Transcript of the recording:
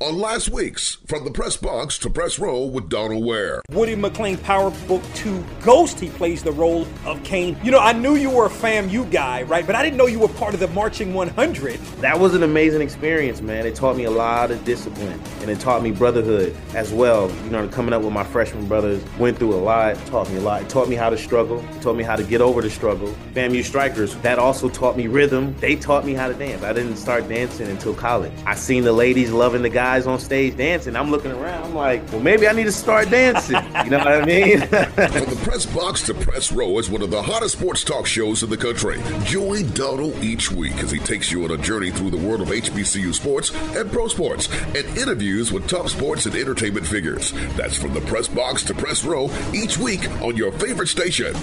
on last week's From the Press Box to Press Row with Donal Ware. Woody McClain Power Book 2 Ghost, he plays the role of Cane. You know, I knew you were a FAMU guy, right? But I didn't know you were part of the Marching 100. That was an amazing experience, man. It taught me a lot of discipline and it taught me brotherhood as well. You know, coming up with my freshman brothers, went through a lot, taught me a lot. It taught me how to struggle, it taught me how to get over the struggle. FAMU Strikers, that also taught me rhythm. They taught me how to dance. I didn't start dancing until college. I seen the ladies loving the guys on stage dancing. I'm looking around, I'm like, well, maybe I need to start dancing. You know what I mean? From the press box to press row is one of the hottest sports talk shows in the country. Join Donal each week as he takes you on a journey through the world of HBCU sports and pro sports and interviews with top sports and entertainment figures. That's from the press box to press row each week on your favorite station.